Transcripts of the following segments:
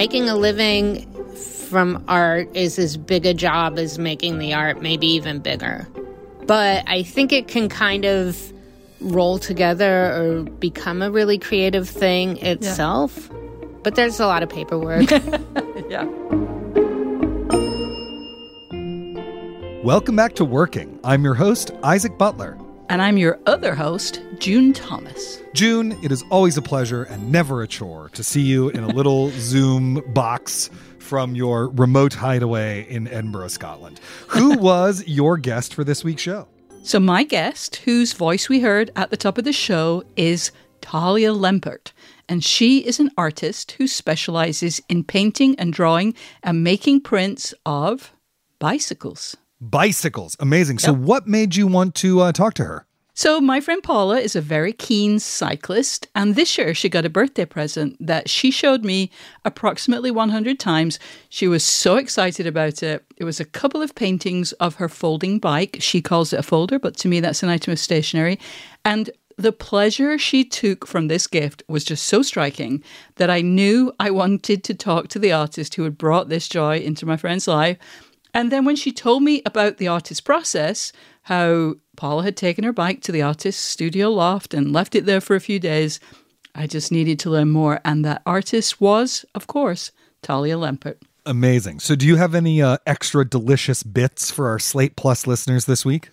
making a living from art is as big a job as making the art, maybe even bigger. But I think it can kind of roll together or become a really creative thing itself. Yeah. But there's a lot of paperwork. yeah. Welcome back to Working. I'm your host, Isaac Butler. And I'm your other host, June Thomas. June, it is always a pleasure and never a chore to see you in a little Zoom box from your remote hideaway in Edinburgh, Scotland. Who was your guest for this week's show? So, my guest, whose voice we heard at the top of the show, is Taliah Lempert. And she is an artist who specializes in painting and drawing and making prints of bicycles. Bicycles. Amazing. Yep. So, what made you want to uh, talk to her? So, my friend Paula is a very keen cyclist, and this year she got a birthday present that she showed me approximately 100 times. She was so excited about it. It was a couple of paintings of her folding bike. She calls it a folder, but to me, that's an item of stationery. And the pleasure she took from this gift was just so striking that I knew I wanted to talk to the artist who had brought this joy into my friend's life. And then when she told me about the artist's process, how Paula had taken her bike to the artist's studio loft and left it there for a few days, I just needed to learn more. And that artist was, of course, Taliah Lempert. Amazing. So, do you have any uh, extra delicious bits for our Slate Plus listeners this week?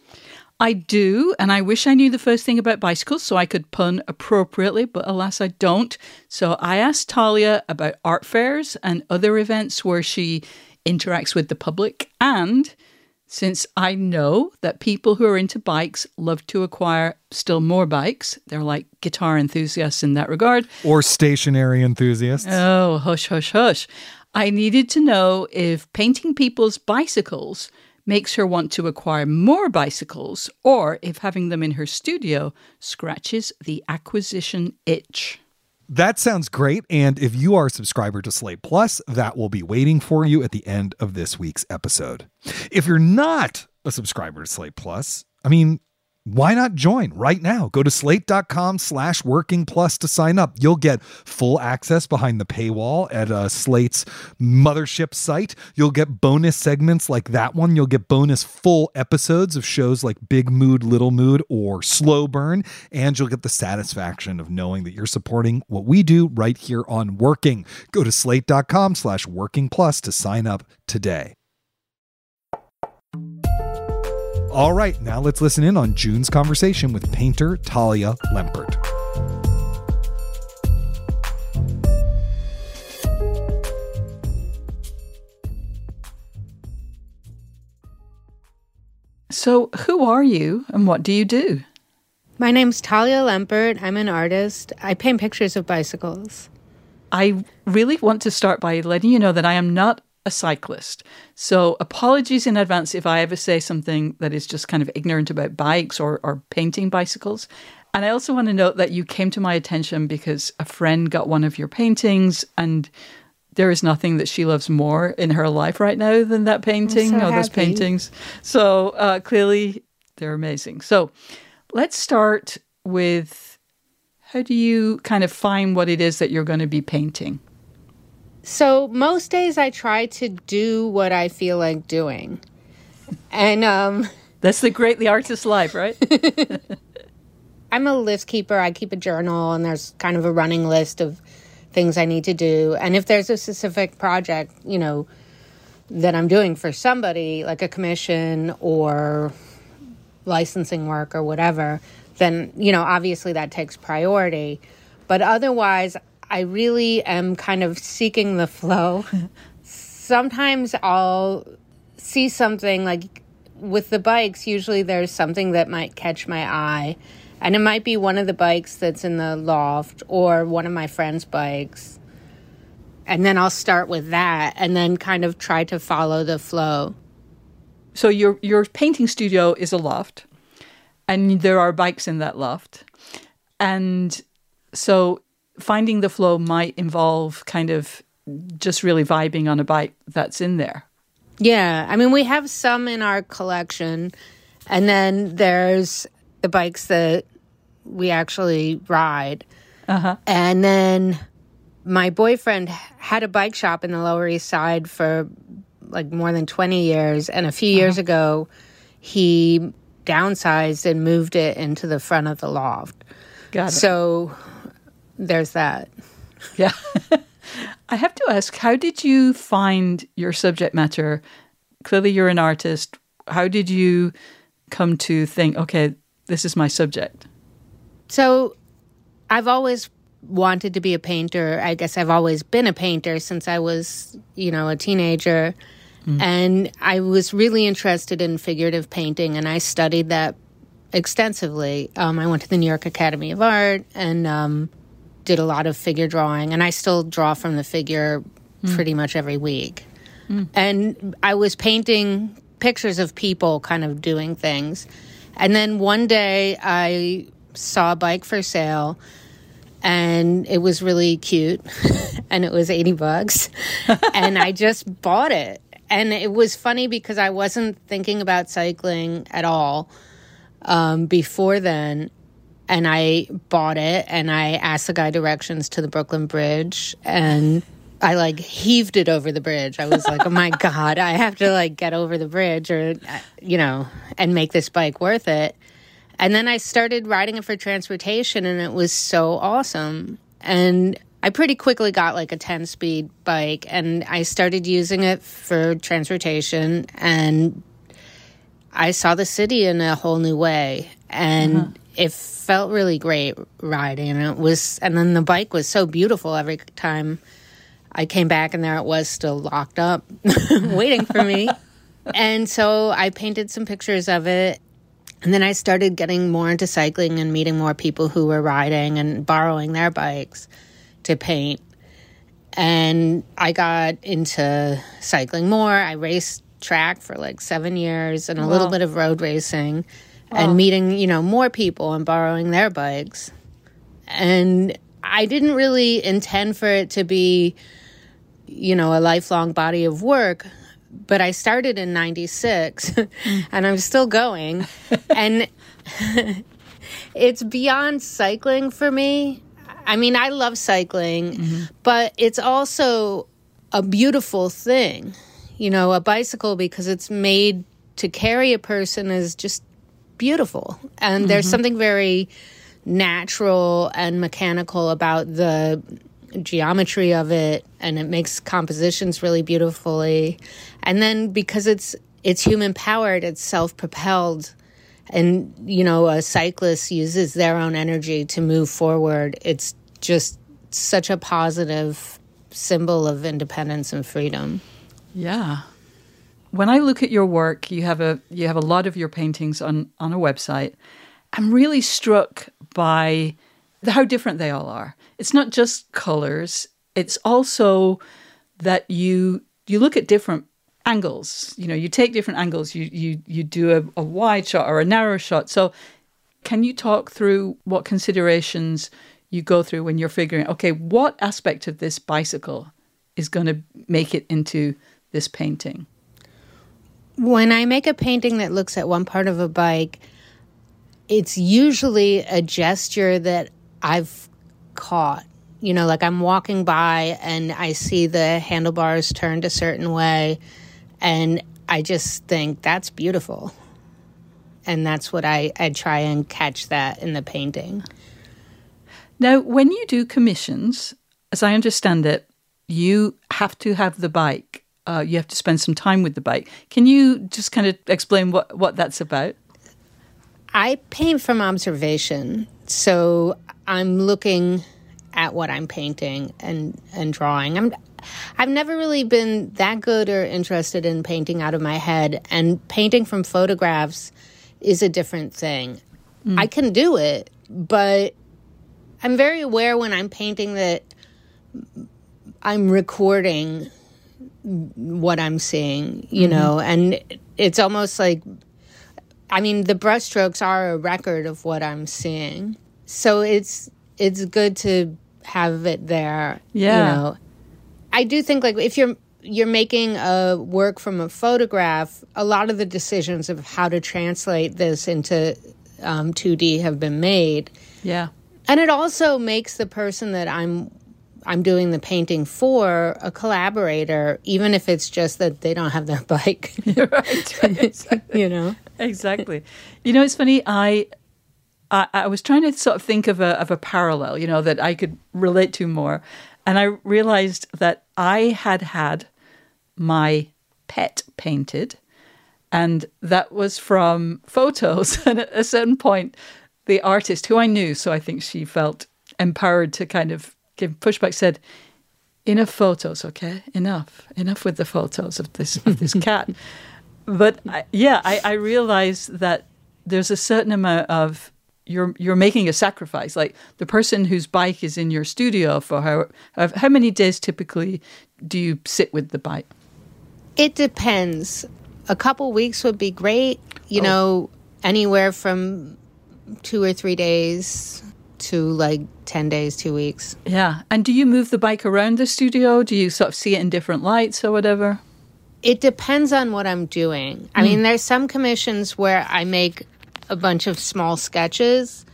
I do, and I wish I knew the first thing about bicycles so I could pun appropriately, but alas, I don't. So I asked Taliah about art fairs and other events where she interacts with the public. And since I know that people who are into bikes love to acquire still more bikes, they're like guitar enthusiasts in that regard. Or stationary enthusiasts. Oh, hush, hush, hush. I needed to know if painting people's bicycles makes her want to acquire more bicycles or if having them in her studio scratches the acquisition itch. That sounds great. And if you are a subscriber to Slate Plus, that will be waiting for you at the end of this week's episode. If you're not a subscriber to Slate Plus, I mean, why not join right now? Go to slate.com slash working plus to sign up. You'll get full access behind the paywall at uh, Slate's mothership site. You'll get bonus segments like that one. You'll get bonus full episodes of shows like Big Mood, Little Mood, or Slow Burn. And you'll get the satisfaction of knowing that you're supporting what we do right here on Working. Go to slate.com slash working plus to sign up today. All right, now let's listen in on June's conversation with painter Taliah Lempert. So, who are you and what do you do? My name's Taliah Lempert. I'm an artist. I paint pictures of bicycles. I really want to start by letting you know that I am not a cyclist. So apologies in advance if I ever say something that is just kind of ignorant about bikes or, or painting bicycles. And I also want to note that you came to my attention because a friend got one of your paintings and there is nothing that she loves more in her life right now than that painting so or those paintings. So uh, clearly they're amazing. So let's start with how do you kind of find what it is that you're going to be painting? So most days I try to do what I feel like doing. And um That's the great the artist's life, right? I'm a list keeper. I keep a journal and there's kind of a running list of things I need to do. And if there's a specific project, you know, that I'm doing for somebody, like a commission or licensing work or whatever, then, you know, obviously that takes priority. But otherwise, I really am kind of seeking the flow. Sometimes I'll see something like with the bikes, usually there's something that might catch my eye. And it might be one of the bikes that's in the loft or one of my friend's bikes. And then I'll start with that and then kind of try to follow the flow. So your your painting studio is a loft and there are bikes in that loft. And so finding the flow might involve kind of just really vibing on a bike that's in there. Yeah, I mean, we have some in our collection, and then there's the bikes that we actually ride. Uh-huh. And then my boyfriend had a bike shop in the Lower East Side for like more than 20 years. And a few years ago, he downsized and moved it into the front of the loft. Got it. So there's that. Yeah. I have to ask, how did you find your subject matter? Clearly, you're an artist. How did you come to think, okay, this is my subject? So I've always wanted to be a painter. I guess I've always been a painter since I was, you know, a teenager. And I was really interested in figurative painting, and I studied that extensively. Um, I went to the New York Academy of Art and um, did a lot of figure drawing, and I still draw from the figure pretty much every week. And I was painting pictures of people kind of doing things. And then one day I saw a bike for sale and it was really cute and it was 80 bucks and I just bought it. And it was funny because I wasn't thinking about cycling at all um, before then. And I bought it and I asked the guy directions to the Brooklyn Bridge and I like heaved it over the bridge. I was like, oh my God, I have to like get over the bridge or, uh, you know, and make this bike worth it. And then I started riding it for transportation and it was so awesome. And I pretty quickly got like a 10 speed bike and I started using it for transportation and I saw the city in a whole new way and it felt really great riding and it was and then the bike was so beautiful every time I came back and there it was still locked up waiting for me. and so I painted some pictures of it and then I started getting more into cycling and meeting more people who were riding and borrowing their bikes to paint. And I got into cycling more. I raced track for like seven years and a little bit of road racing and oh. meeting, you know, more people and borrowing their bikes. And I didn't really intend for it to be, you know, a lifelong body of work. But I started in 96 and I'm still going. and it's beyond cycling for me. I mean, I love cycling, mm-hmm. but it's also a beautiful thing. You know, a bicycle because it's made to carry a person is just beautiful. And there's mm-hmm. something very natural and mechanical about the geometry of it and it makes compositions really beautifully. And then because it's it's human powered, it's self-propelled and you know a cyclist uses their own energy to move forward. It's just such a positive symbol of independence and freedom. Yeah. When I look at your work, you have a you have a lot of your paintings on on a website. I'm really struck by the, how different they all are. It's not just colors. It's also that you you look at different angles. You know, you take different angles. You you you do a, a wide shot or a narrow shot. So, can you talk through what considerations you go through when you're figuring, okay, what aspect of this bicycle is going to make it into this painting? When I make a painting that looks at one part of a bike, it's usually a gesture that I've caught. You know, like I'm walking by and I see the handlebars turned a certain way, and I just think that's beautiful. And that's what I, I try and catch that in the painting. Now, when you do commissions, as I understand it, you have to have the bike. Uh, you have to spend some time with the bike. Can you just kind of explain what, what that's about? I paint from observation. So I'm looking at what I'm painting and, and drawing. I'm I've never really been that good or interested in painting out of my head and painting from photographs is a different thing. I can do it, but I'm very aware when I'm painting that I'm recording what I'm seeing, you know, and it's almost like I mean, the brushstrokes are a record of what I'm seeing. So it's it's good to have it there. Yeah. You know. I do think like if you're you're making a work from a photograph, a lot of the decisions of how to translate this into um, 2D have been made. Yeah. And it also makes the person that I'm I'm doing the painting for a collaborator, even if it's just that they don't have their bike. right, right, exactly. you know? exactly. You know, it's funny. I, I I was trying to sort of think of a of a parallel, you know, that I could relate to more, and I realized that I had had my pet painted, and that was from photos. And at a certain point, the artist, who I knew, so I think she felt empowered to kind of pushback, said, "Enough photos, okay? Enough, enough with the photos of this of this cat." But I, yeah, I, I realized that there's a certain amount of you're you're making a sacrifice. Like the person whose bike is in your studio for how how many days typically do you sit with the bike? It depends. A couple weeks would be great. You Oh. know, anywhere from two or three days to like 10 days, two weeks. Yeah. And do you move the bike around the studio? Do you sort of see it in different lights or whatever? It depends on what I'm doing. I hmm. mean, there's some commissions where I make a bunch of small sketches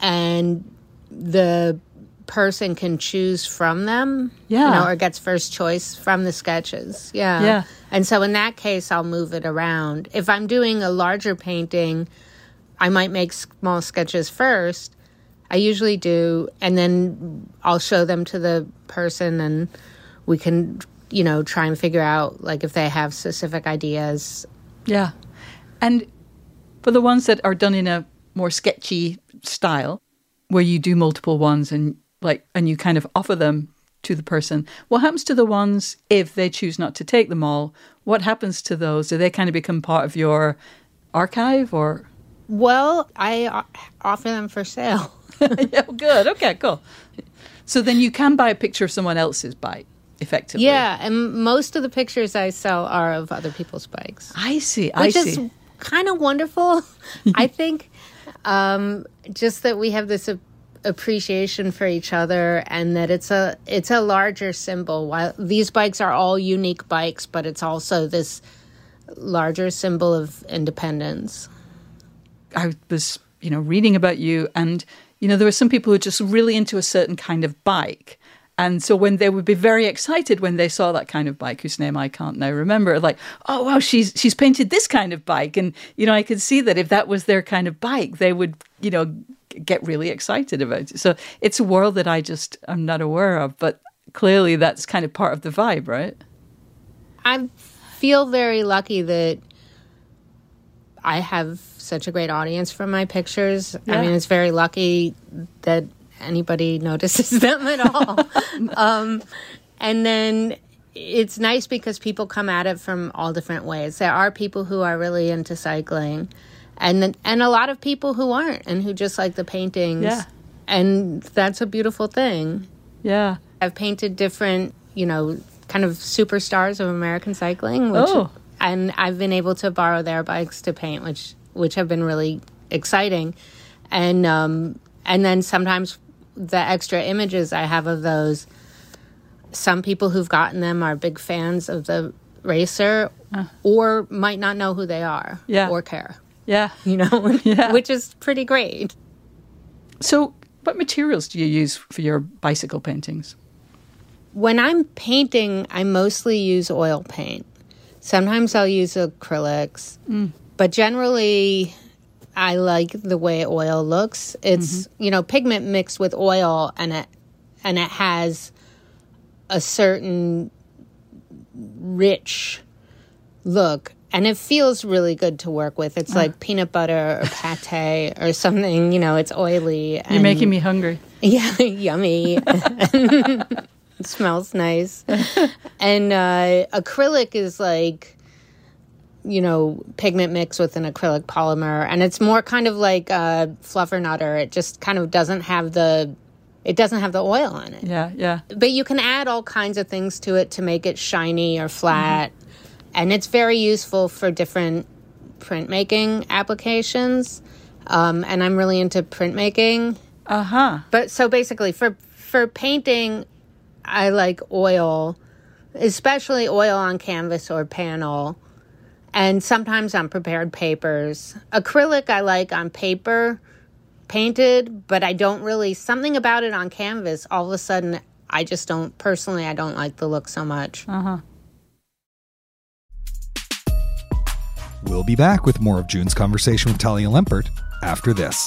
and the person can choose from them. You Yeah. know, or gets first choice from the sketches. Yeah. Yeah. And so in that case, I'll move it around. If I'm doing a larger painting, I might make small sketches first. I usually do, and then I'll show them to the person, and we can, you know, try and figure out like if they have specific ideas. Yeah. And for the ones that are done in a more sketchy style, where you do multiple ones and like and you kind of offer them to the person, what happens to the ones if they choose not to take them all? What happens to those? Do they kind of become part of your archive or Well, I offer them for sale. yeah, good. Okay, cool. So then you can buy a picture of someone else's bike, effectively. yeah, and most of the pictures I sell are of other people's bikes. I see. I which see. is kind of wonderful. I think um, just that we have this a- appreciation for each other, and that it's a it's a larger symbol. While these bikes are all unique bikes, but it's also this larger symbol of independence. I was, you know, reading about you, and you know, there were some people who are just really into a certain kind of bike. And so when they would be very excited when they saw that kind of bike, whose name I can't now remember, like, oh wow, she's she's painted this kind of bike, and you know, I could see that if that was their kind of bike, they would, you know, get really excited about it. So it's a world that I just am not aware of, but clearly that's kind of part of the vibe, right? I feel very lucky that I have such a great audience for my pictures. Yeah. I mean, it's very lucky that anybody notices them at all. um, and then it's nice because people come at it from all different ways. There are people who are really into cycling, and then, and a lot of people who aren't, and who just like the paintings. Yeah. And that's a beautiful thing. Yeah. I've painted different, you know, kind of superstars of American cycling, which Oh. and I've been able to borrow their bikes to paint, which which have been really exciting. And um and then sometimes the extra images I have of those some people who've gotten them are big fans of the racer or might not know who they are Yeah. or care, Yeah. you know, Yeah. which is pretty great. So, what materials do you use for your bicycle paintings? When I'm painting, I mostly use oil paint. Sometimes I'll use acrylics, but generally, I like the way oil looks. It's you know pigment mixed with oil, and it and it has a certain rich look, and it feels really good to work with. It's like peanut butter or pate or something. You know, it's oily. You're making me hungry. Yeah, yummy. it smells nice. and uh, acrylic is like, you know, pigment mix with an acrylic polymer, and it's more kind of like uh, fluffernutter. It just kind of doesn't have the, it doesn't have the oil in it. Yeah, yeah. But you can add all kinds of things to it to make it shiny or flat, and it's very useful for different printmaking applications. Um, and I'm really into printmaking. Uh huh. But so basically, for for painting, I like oil, especially oil on canvas or panel, and sometimes on prepared papers. Acrylic I like on paper, painted, but I don't really something about it on canvas. All of a sudden, I just don't personally. I don't like the look so much. Uh huh. We'll be back with more of June's conversation with Taliah Lempert after this.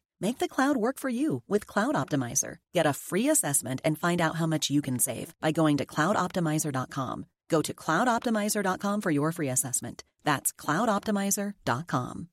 Make the cloud work for you with Cloud Optimizer. Get a free assessment and find out how much you can save by going to cloudoptimizer.com. Go to cloudoptimizer.com for your free assessment. That's cloudoptimizer.com.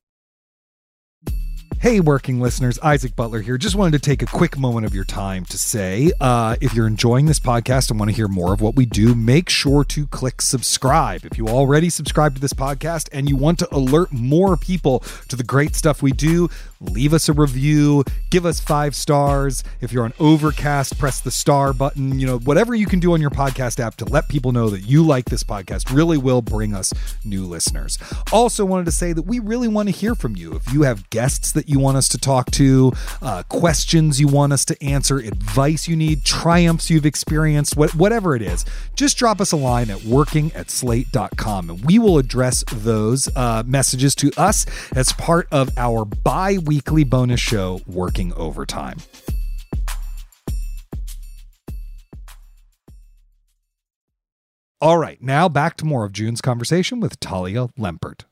Hey, working listeners, Isaac Butler here. Just wanted to take a quick moment of your time to say uh, if you're enjoying this podcast and want to hear more of what we do, make sure to click subscribe. If you already subscribe to this podcast and you want to alert more people to the great stuff we do, leave us a review, give us five stars. If you're on Overcast, press the star button. You know, whatever you can do on your podcast app to let people know that you like this podcast really will bring us new listeners. Also, wanted to say that we really want to hear from you. If you have guests that you want us to talk to, uh, questions you want us to answer, advice you need, triumphs you've experienced, what, whatever it is, just drop us a line at working at slate.com and we will address those uh, messages to us as part of our bi weekly bonus show, Working Overtime. All right, now back to more of June's conversation with Taliah Lempert.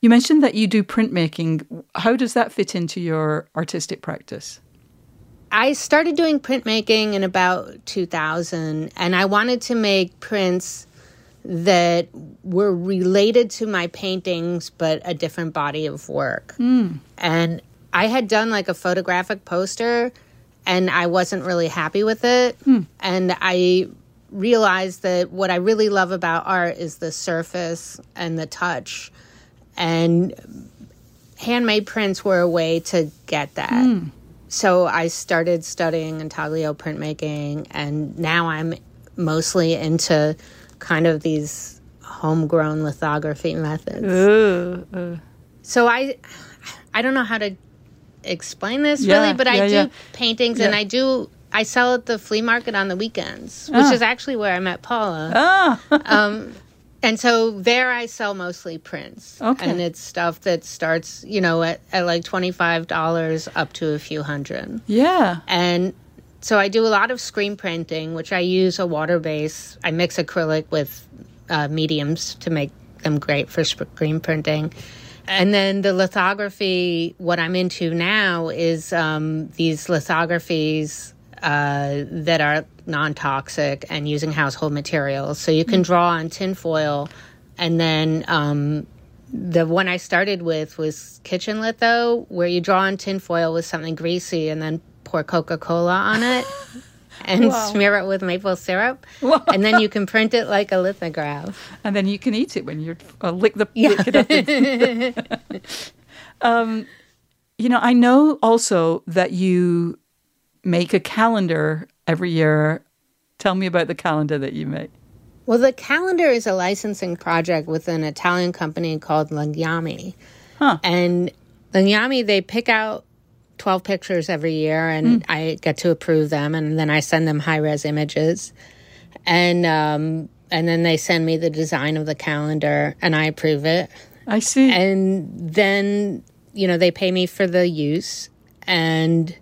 You mentioned that you do printmaking. How does that fit into your artistic practice? I started doing printmaking in about 2000, and I wanted to make prints that were related to my paintings, but a different body of work. Hmm. And I had done like a photographic poster, and I wasn't really happy with it. Hmm. And I realized that what I really love about art is the surface and the touch. And handmade prints were a way to get that. Hmm. So I started studying intaglio printmaking, and now I'm mostly into kind of these homegrown lithography methods. So I, I don't know how to explain this Yeah, really, but I do yeah. paintings, and I do. I sell at the flea market on the weekends, which Ah. is actually where I met Paula. Ah, Um, And so there I sell mostly prints. Okay. And it's stuff that starts, you know, at, at like $25 up to a few hundred. Yeah. And so I do a lot of screen printing, which I use a water base. I mix acrylic with uh, mediums to make them great for screen printing. And then the lithography, what I'm into now is um, these lithographies uh, that are non toxic and using household materials. So you can draw on tinfoil and then um, the one I started with was kitchen litho, where you draw on tinfoil with something greasy and then pour Coca Cola on it and Wow. smear it with maple syrup. Wow. And then you can print it like a lithograph. And then you can eat it when you're uh, lick the lick it up. um, you know, I know also that you make a calendar every year. Tell me about the calendar that you make. Well, the calendar is a licensing project with an Italian company called Lagnami. Huh. And Lagnami, they pick out 12 pictures every year and I get to approve them and then I send them high res images. And um, and then they send me the design of the calendar and I approve it. I see. And then, you know, they pay me for the use and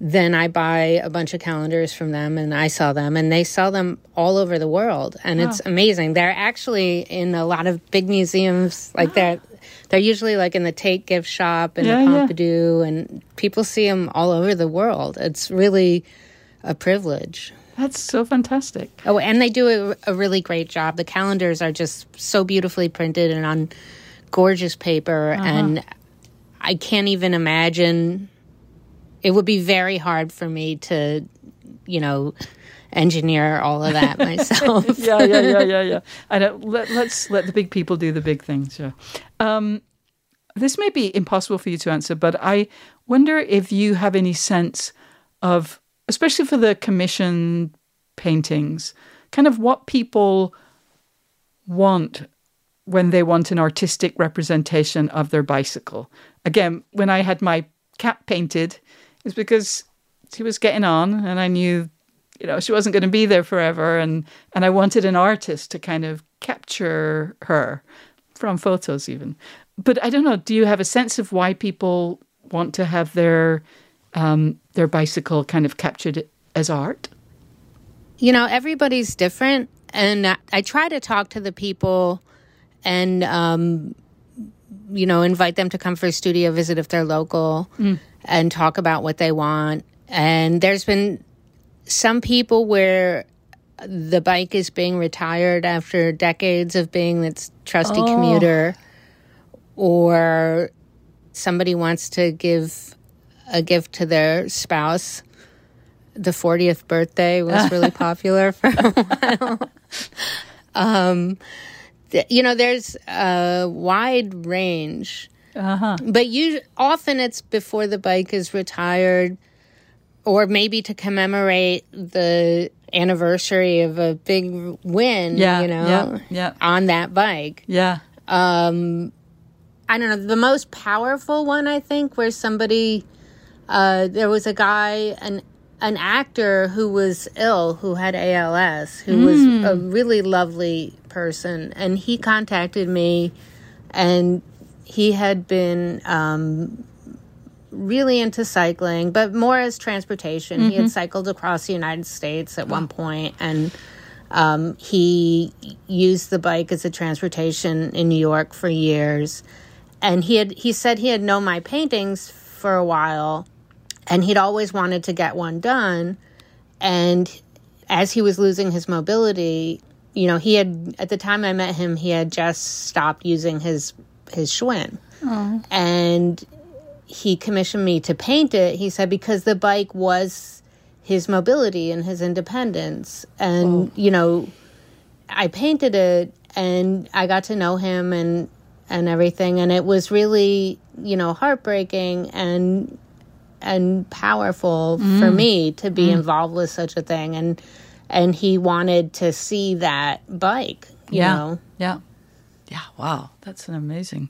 then I buy a bunch of calendars from them and I sell them and they sell them all over the world and it's amazing. They're actually in a lot of big museums like they're they're usually like in the Tate gift shop and Yeah, the yeah. Pompidou and people see them all over the world. It's really a privilege. That's so fantastic. Oh, and they do a, a really great job. The calendars are just so beautifully printed and on gorgeous paper. Uh-huh. And I can't even imagine. It would be very hard for me to, you know, engineer all of that myself. yeah, yeah, yeah, yeah, yeah. I know. Let, let's let the big people do the big things. Yeah. Um, this may be impossible for you to answer, but I wonder if you have any sense of, especially for the commission paintings, kind of what people want when they want an artistic representation of their bicycle. Again, when I had my cat painted, it's because she was getting on and I knew you know she wasn't going to be there forever and and I wanted an artist to kind of capture her from photos even. But I don't know do you have a sense of why people want to have their um, their bicycle kind of captured as art? You know, everybody's different. And I, I try to talk to the people and, um, you know, invite them to come for a studio visit if they're local and talk about what they want. And there's been some people where the bike is being retired after decades of being its trusty commuter, or somebody wants to give a gift to their spouse. The 40th birthday was really popular for a while. Um, th- you know, there's a wide range. Uh-huh But you often it's before the bike is retired, or maybe to commemorate the anniversary of a big win. Yeah, you know, yeah, yeah. on that bike. yeah I don't know the most powerful one. I think where somebody, uh, there was a guy, an an actor who was ill, who had ALS, who was a really lovely person, and he contacted me, and he had been um, really into cycling, but more as transportation. He had cycled across the United States at one point, and um, he used the bike as a transportation in New York for years. And he had he said he had known my paintings for a while, and he'd always wanted to get one done. And as he was losing his mobility, you know, he had at the time I met him, he had just stopped using his his Schwinn, oh. and he commissioned me to paint it. He said because the bike was his mobility and his independence, and you know, I painted it, and I got to know him and and everything, and it was really you know heartbreaking and and powerful for mm. me to be mm. involved with such a thing. And and he wanted to see that bike you yeah. know? Yeah yeah wow that's an amazing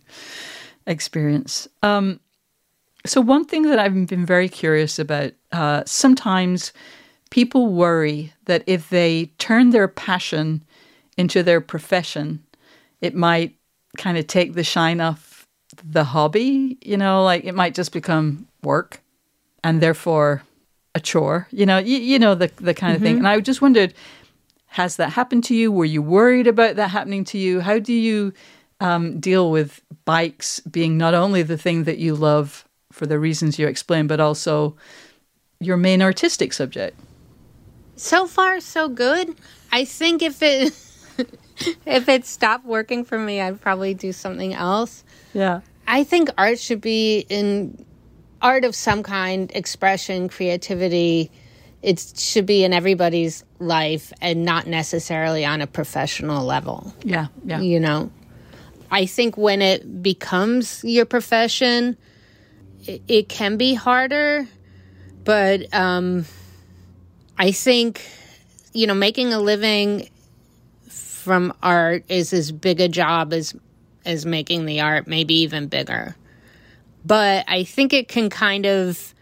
experience um so one thing that i've been very curious about uh sometimes people worry that if they turn their passion into their profession, it might kind of take the shine off the hobby. You know, like it might just become work and therefore a chore. You know, you, you know the the kind of thing. And I just wondered, has that happened to you? Were you worried about that happening to you? How do you um, deal with bikes being not only the thing that you love for the reasons you explained, but also your main artistic subject? So far, so good. I think if it if it stopped working for me, I'd probably do something else. Yeah. I think art should be in art of some kind, expression, creativity. It should be in everybody's life and not necessarily on a professional level. Yeah. Yeah. You know, I think when it becomes your profession, it, it can be harder, but um, I think, you know, making a living from art is as big a job as as making the art, maybe even bigger. But I think it can kind of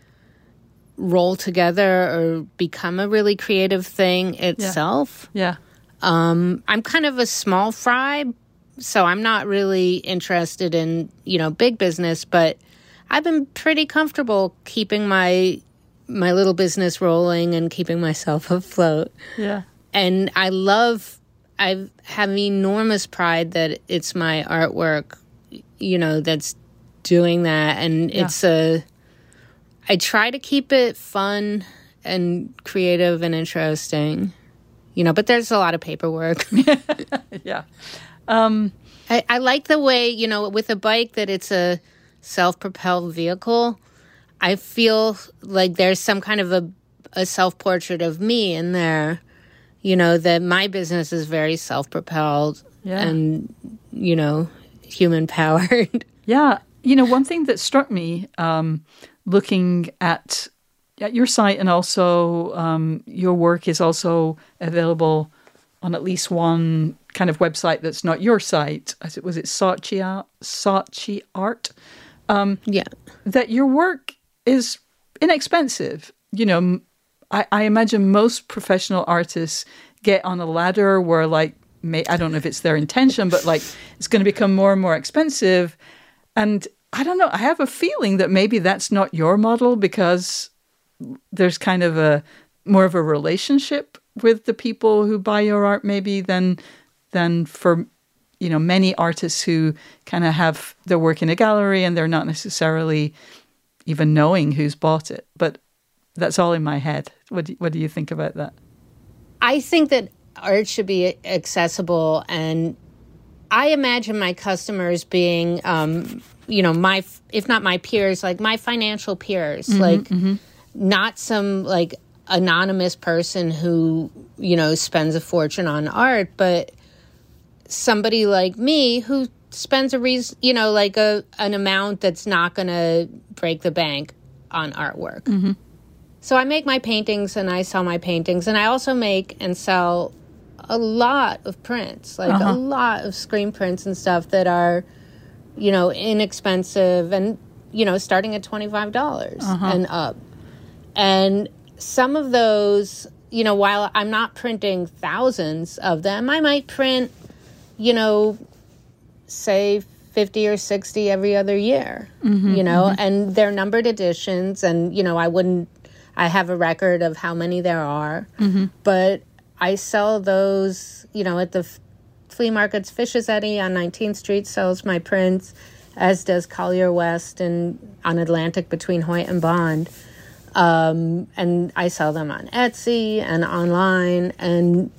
roll together or become a really creative thing itself. Yeah. Um, I'm kind of a small fry, so I'm not really interested in, you know, big business, but I've been pretty comfortable keeping my my little business rolling and keeping myself afloat. Yeah. And I love I have enormous pride that it's my artwork, you know, that's doing that and Yeah. it's a I try to keep it fun and creative and interesting. You know, but there's a lot of paperwork. Yeah. I, I like the way, you know, with a bike that it's a self propelled vehicle. I feel like there's some kind of a, a self portrait of me in there. You know, that my business is very self propelled Yeah. and, you know, human powered. Yeah. You know, one thing that struck me um, looking at at your site and also um, your work is also available on at least one kind of website that's not your site. As it was it Saatchi Art- Saatchi Art. yeah. that your work is inexpensive. You know, I, I imagine most professional artists get on a ladder where, like, may, I don't know if it's their intention, but like it's going to become more and more expensive. And I don't know, I have a feeling that maybe that's not your model because there's kind of a more of a relationship with the people who buy your art maybe than than for you know many artists who kind of have their work in a gallery and they're not necessarily even knowing who's bought it. But that's all in my head. What do, what do you think about that? I think that art should be accessible, and I imagine my customers being, um, you know, my if not my peers, like my financial peers, mm-hmm, like mm-hmm. not some like anonymous person who you know spends a fortune on art, but somebody like me who spends a reason, you know, like a an amount that's not going to break the bank on artwork. Mm-hmm. So I make my paintings and I sell my paintings, and I also make and sell a lot of prints, like a uh-huh. lot of screen prints and stuff that are, you know, inexpensive and you know starting at twenty five dollars uh-huh. and up. And some of those, you know, while I'm not printing thousands of them, I might print, you know, say 50 or 60 every other year, mm-hmm, you know, mm-hmm. and they're numbered editions. And, you know, I wouldn't, I have a record of how many there are, mm-hmm. but I sell those, you know, at the flea markets. Fishs Eddy on 19th Street sells my prints, as does Collier West and on Atlantic between Hoyt and Bond. Um, and I sell them on Etsy and online. And,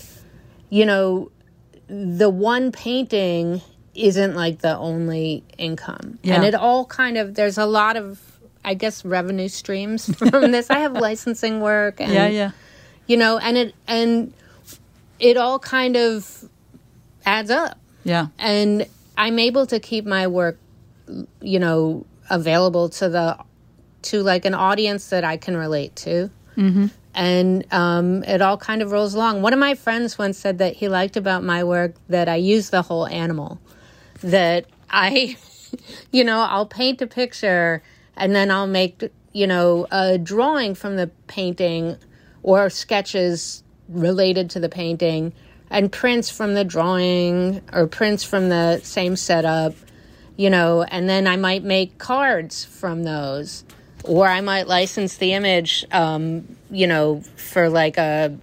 you know, the one painting isn't like the only income. Yeah. And it all kind of, there's a lot of, I guess, revenue streams from this. I have licensing work and, yeah yeah you know, and it, and it all kind of adds up. yeah And I'm able to keep my work, you know, available to the, to like an audience that I can relate to and um, it all kind of rolls along. One of my friends once said that he liked about my work that I use the whole animal. That I, you know, I'll paint a picture and then I'll make, you know, a drawing from the painting or sketches related to the painting and prints from the drawing or prints from the same setup, you know, and then I might make cards from those. Or I might license the image, um, you know, for like a,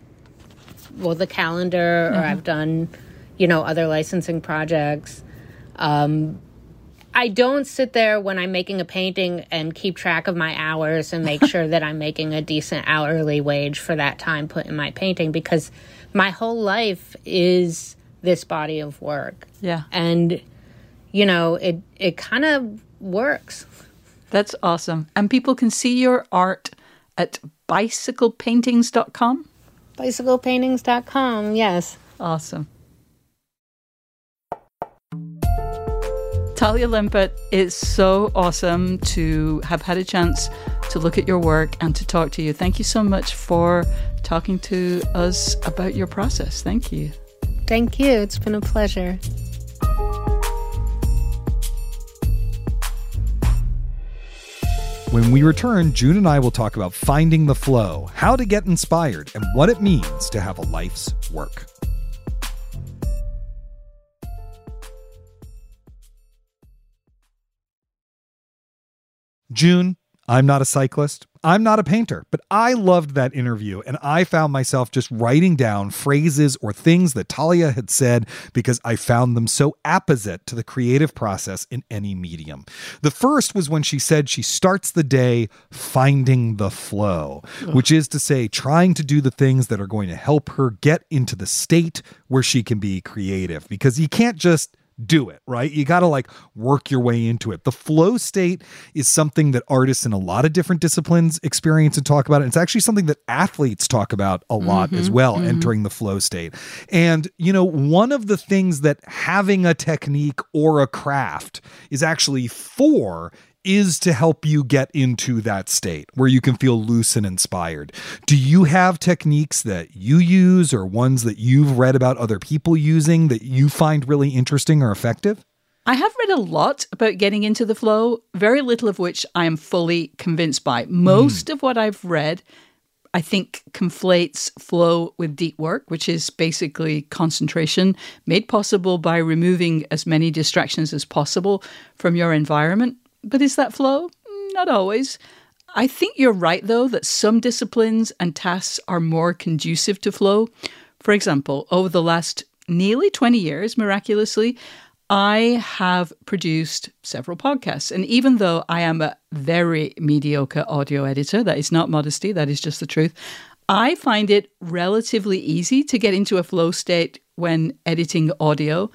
well, the calendar, or I've done, you know, other licensing projects. Um, I don't sit there when I'm making a painting and keep track of my hours and make sure that I'm making a decent hourly wage for that time put in my painting because my whole life is this body of work. Yeah. And you know, it it kind of works. That's awesome. And people can see your art at bicyclepaintings.com. Bicyclepaintings.com. Yes. Awesome. Taliah Lempert, it's so awesome to have had a chance to look at your work and to talk to you. Thank you so much for talking to us about your process. Thank you. Thank you. It's been a pleasure. When we return, June and I will talk about finding the flow, how to get inspired, and what it means to have a life's work. June, I'm not a cyclist. I'm not a painter, but I loved that interview and I found myself just writing down phrases or things that Taliah had said because I found them so apposite to the creative process in any medium. The first was when she said she starts the day finding the flow, which is to say, trying to do the things that are going to help her get into the state where she can be creative because you can't just do it, right? You got to like work your way into it. The flow state is something that artists in a lot of different disciplines experience and talk about. It's actually something that athletes talk about a lot as mm-hmm, well, mm-hmm. entering the flow state. And, you know, one of the things that having a technique or a craft is actually for is to help you get into that state where you can feel loose and inspired. Do you have techniques that you use or ones that you've read about other people using that you find really interesting or effective? I have read a lot about getting into the flow, very little of which I am fully convinced by. Most of what I've read, I think, conflates flow with deep work, which is basically concentration made possible by removing as many distractions as possible from your environment. But is that flow? Mm, not always. I think you're right, though, that some disciplines and tasks are more conducive to flow. For example, over the last nearly 20 years, miraculously, I have produced several podcasts. And even though I am a very mediocre audio editor, that is not modesty, that is just the truth, I find it relatively easy to get into a flow state when editing audio.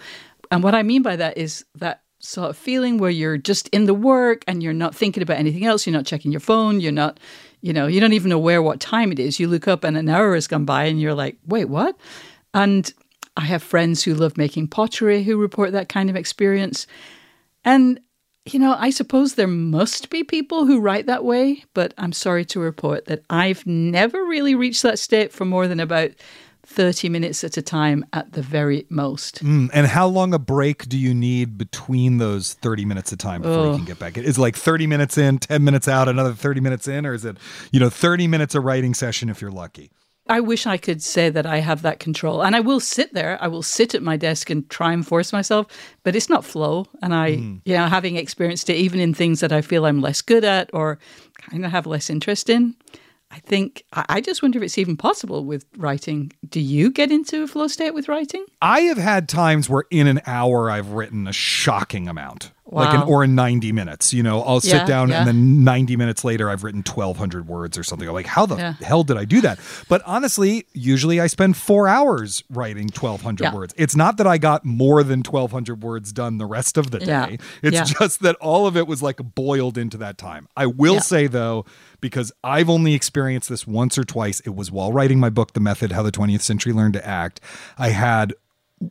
And what I mean by that is that sort of feeling where you're just in the work and you're not thinking about anything else. You're not checking your phone. You're not, you know, you don't even aware what time it is. You look up and an hour has gone by and you're like, wait, what? And I have friends who love making pottery who report that kind of experience. And, you know, I suppose there must be people who write that way, but I'm sorry to report that I've never really reached that state for more than about 30 minutes at a time at the very most. Mm, and how long a break do you need between those 30 minutes of time before you can get back? Is like 30 minutes in, 10 minutes out, another 30 minutes in, or is it, you know, 30 minutes a writing session if you're lucky? I wish I could say that I have that control. And I will sit there, I will sit at my desk and try and force myself, but it's not flow. And I, you know, having experienced it even in things that I feel I'm less good at or kind of have less interest in, I think I just wonder if it's even possible with writing. Do you get into a flow state with writing? I have had times where in an hour I've written a shocking amount. Like in Wow. or in 90 minutes, you know, I'll sit down yeah. and then 90 minutes later I've written 1200 words or something. I'm like, how the Yeah. hell did I do that? But honestly, usually I spend 4 hours writing 1200 Yeah. words. It's not that I got more than 1200 words done the rest of the Yeah. day. It's Yeah. just that all of it was like boiled into that time. I will Yeah. say though, because I've only experienced this once or twice, it was while writing my book, The Method How the 20th Century Learned to Act. I had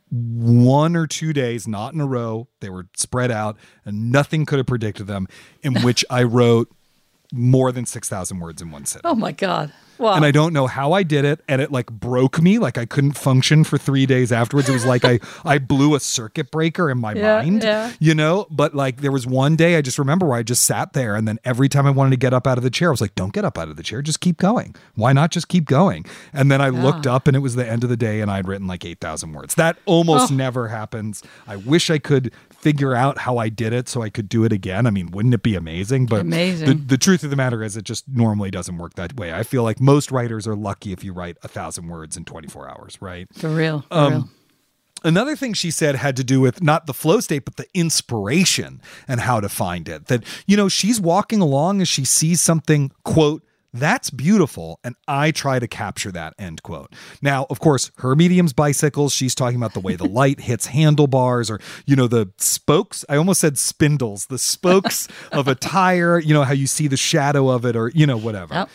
one or two days, not in a row, they were spread out, and nothing could have predicted them, in which I wrote more than 6,000 words in one sitting. Oh my God. And I don't know how I did it. And it like broke me. Like I couldn't function for three days afterwards. It was like I, I blew a circuit breaker in my Yeah, mind, yeah. you know? But like there was one day I just remember where I just sat there. And then every time I wanted to get up out of the chair, I was like, don't get up out of the chair. Just keep going. Why not just keep going? And then I looked up and it was the end of the day and I'd written like 8,000 words. That almost Oh. never happens. I wish I could figure out how I did it so I could do it again. I mean, wouldn't it be amazing? But Amazing. The, the truth of the matter is, it just normally doesn't work that way. I feel like most writers are lucky if you write a thousand words in 24 hours, right? For real. For Um, real. Another thing she said had to do with not the flow state, but the inspiration and how to find it. That, you know, she's walking along and she sees something, quote, that's beautiful, and I try to capture that, end quote. Now, of course, her medium's bicycles, she's talking about the way the light hits handlebars or, you know, the spokes. I almost said spindles, the spokes of a tire, you know, how you see the shadow of it or, you know, whatever Yep.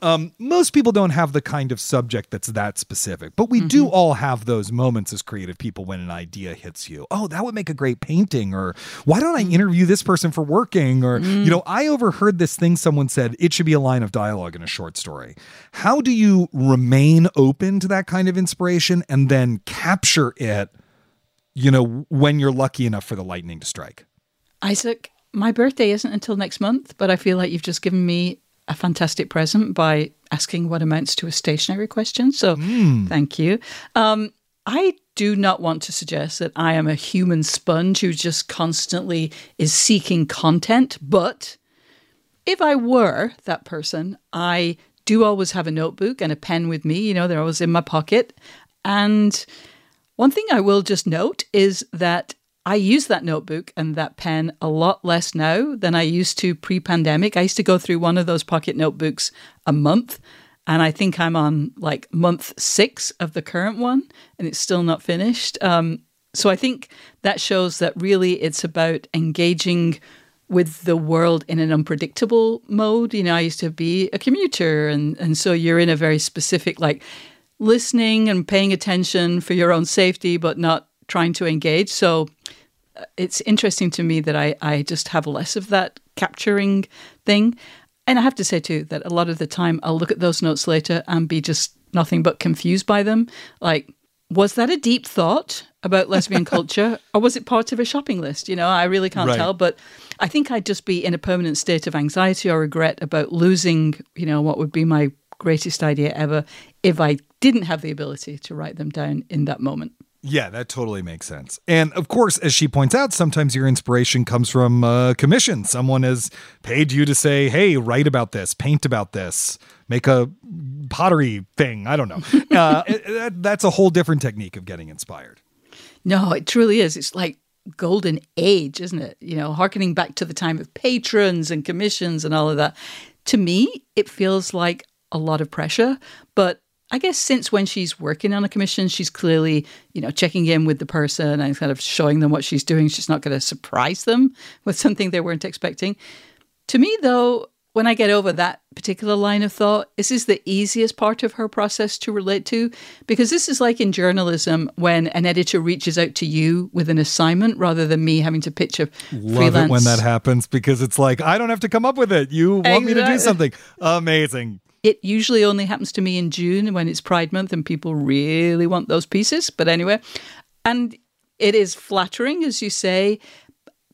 Um, most people don't have the kind of subject that's that specific, but we do mm-hmm. all have those moments as creative people when an idea hits you. Oh, that would make a great painting, or why don't I mm. interview this person for working? Or, mm. you know, I overheard this thing someone said, it should be a line of dialogue in a short story. How do you remain open to that kind of inspiration and then capture it, you know, when you're lucky enough for the lightning to strike? Isaac, my birthday isn't until next month, but I feel like you've just given me a fantastic present by asking what amounts to a stationery question. So thank you. Um, I do not want to suggest that I am a human sponge who just constantly is seeking content, but if I were that person, I do always have a notebook and a pen with me. You know, they're always in my pocket. And one thing I will just note is that I use that notebook and that pen a lot less now than I used to pre pandemic. I used to go through one of those pocket notebooks a month. And I think I'm on like month six of the current one, and it's still not finished. Um, so I think that shows that really it's about engaging with the world in an unpredictable mode. You know, I used to be a commuter, and, and so you're in a very specific, like, listening and paying attention for your own safety, but not trying to engage. So it's interesting to me that I, I just have less of that capturing thing. And I have to say, too, that a lot of the time I'll look at those notes later and be just nothing but confused by them. Like, was that a deep thought about lesbian culture or was it part of a shopping list? You know, I really can't Right. tell. But I think I'd just be in a permanent state of anxiety or regret about losing, you know, what would be my greatest idea ever if I didn't have the ability to write them down in that moment. Yeah, that totally makes sense. And of course, as she points out, sometimes your inspiration comes from uh, commission. Someone has paid you to say, hey, write about this, paint about this, make a pottery thing. I don't know. Uh, it- that's a whole different technique of getting inspired. No, it truly is. It's like golden age, isn't it? You know, harkening back to the time of patrons and commissions and all of that. To me, it feels like a lot of pressure, but I guess since when she's working on a commission, she's clearly, you know, checking in with the person and kind of showing them what she's doing. She's not going to surprise them with something they weren't expecting. To me, though, when I get over that particular line of thought, this is the easiest part of her process to relate to because this is like in journalism when an editor reaches out to you with an assignment rather than me having to pitch a Love freelance. it when that happens because it's like, I don't have to come up with it. You want me to do something. Amazing. It usually only happens to me in June when it's Pride Month and people really want those pieces. But anyway, and it is flattering, as you say,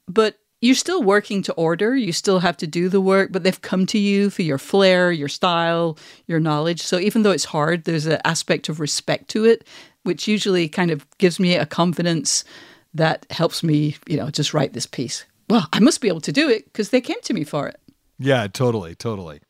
but you're still working to order. You still have to do the work, but they've come to you for your flair, your style, your knowledge. So even though it's hard, there's an aspect of respect to it, which usually kind of gives me a confidence that helps me, you know, just write this piece. Well, I must be able to do it because they came to me for it. Yeah, totally, totally.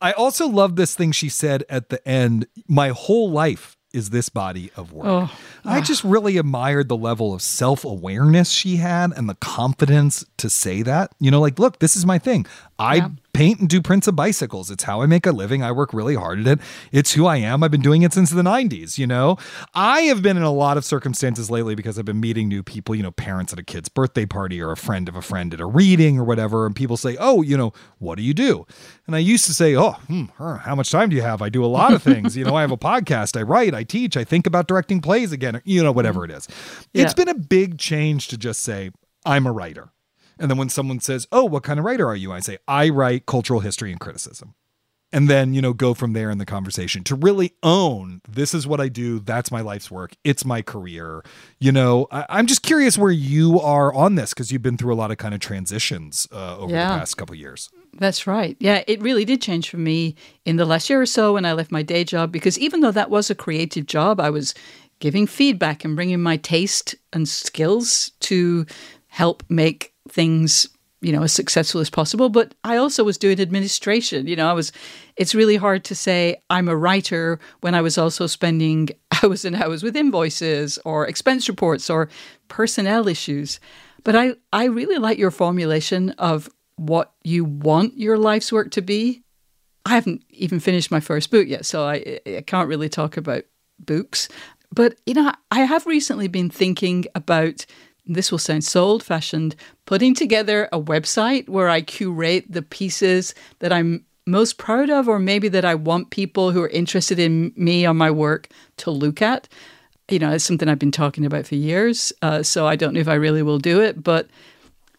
I also love this thing she said at the end. My whole life is this body of work. Oh, I just really admired the level of self awareness she had and the confidence to say that. You know, like, look, this is my thing. I Yeah. Paint and do prints of bicycles. It's how I make a living. I work really hard at it. It's who I am. I've been doing it since the 90s, you know? I have been in a lot of circumstances lately because I've been meeting new people, you know, parents at a kid's birthday party or a friend of a friend at a reading or whatever. And people say, oh, you know, what do you do? And I used to say, oh, hmm, how much time do you have? I do a lot of things. you know, I have a podcast, I write, I teach, I think about directing plays again, you know, whatever it is. It's been a big change to just say, I'm a writer. And then when someone says, Oh, what kind of writer are you? I say, I write cultural history and criticism. and then you know go from there in the conversation to really own this is what i do that's my life's work it's my career you know I, am just curious where you are on this because you've been through a lot of kind of transitions uh, over yeah. the past couple years that's right yeah it really did change for me in the last year or so when i left my day job because even though that was a creative job i was giving feedback and bringing my taste and skills to help make things you know as successful as possible but i also was doing administration you know i was it's really hard to say i'm a writer when i was also spending hours and hours with invoices or expense reports or personnel issues. But i i really like your formulation of what you want your life's work to be. I haven't even finished my first book yet so i i can't really talk about books. But you know i have recently been thinking about this will sound so old fashioned, putting together a website where I curate the pieces that I'm most proud of, or maybe that I want people who are interested in me or my work to look at. You know, it's something I've been talking about for years. Uh, so I don't know if I really will do it, but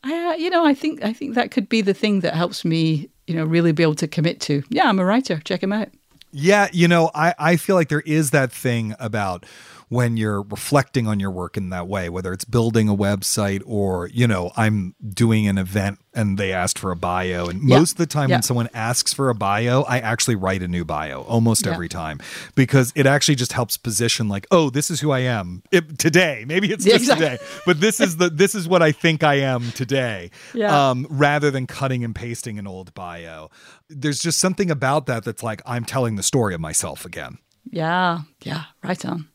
I, uh, you know, I think I think that could be the thing that helps me, you know, really be able to commit to. Yeah, I'm a writer. Check him out. Yeah, you know, I I feel like there is that thing about when you're reflecting on your work in that way, whether it's building a website or, you know, I'm doing an event and they asked for a bio. And yeah. most of the time yeah. when someone asks for a bio, I actually write a new bio almost yeah. every time because it actually just helps position like, oh, this is who I am it, today. Maybe it's just exactly. today, but this is the this is what I think I am today. Um, rather than cutting and pasting an old bio. There's just something about that that's like I'm telling the story of myself again. Yeah. Yeah. Right on.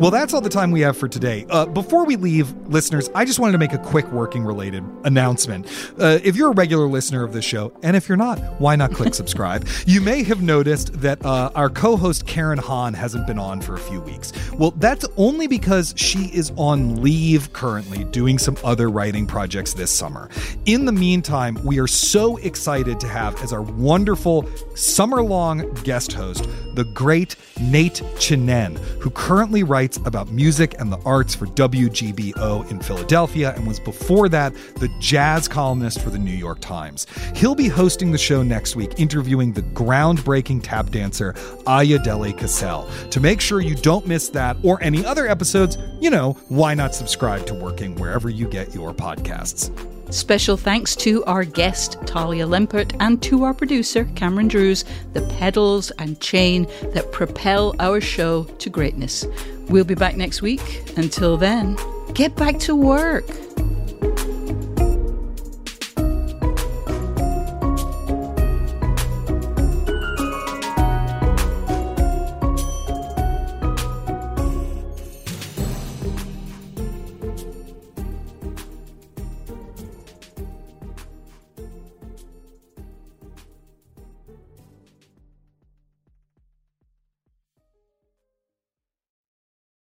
Well, that's all the time we have for today. Uh, before we leave, listeners, I just wanted to make a quick working related announcement. Uh, if you're a regular listener of this show, and if you're not, why not click subscribe? you may have noticed that uh, our co host Karen Han hasn't been on for a few weeks. Well, that's only because she is on leave currently doing some other writing projects this summer. In the meantime, we are so excited to have as our wonderful summer long guest host the great Nate Chinen, who currently writes about music and the arts for WGBO in Philadelphia and was before that the jazz columnist for the New York Times. He'll be hosting the show next week, interviewing the groundbreaking tap dancer Ayodele Casel. To make sure you don't miss that or any other episodes, you know, why not subscribe to Working wherever you get your podcasts? Special thanks to our guest, Taliah Lempert, and to our producer, Cameron Drews, the pedals and chain that propel our show to greatness. We'll be back next week. Until then, get back to work.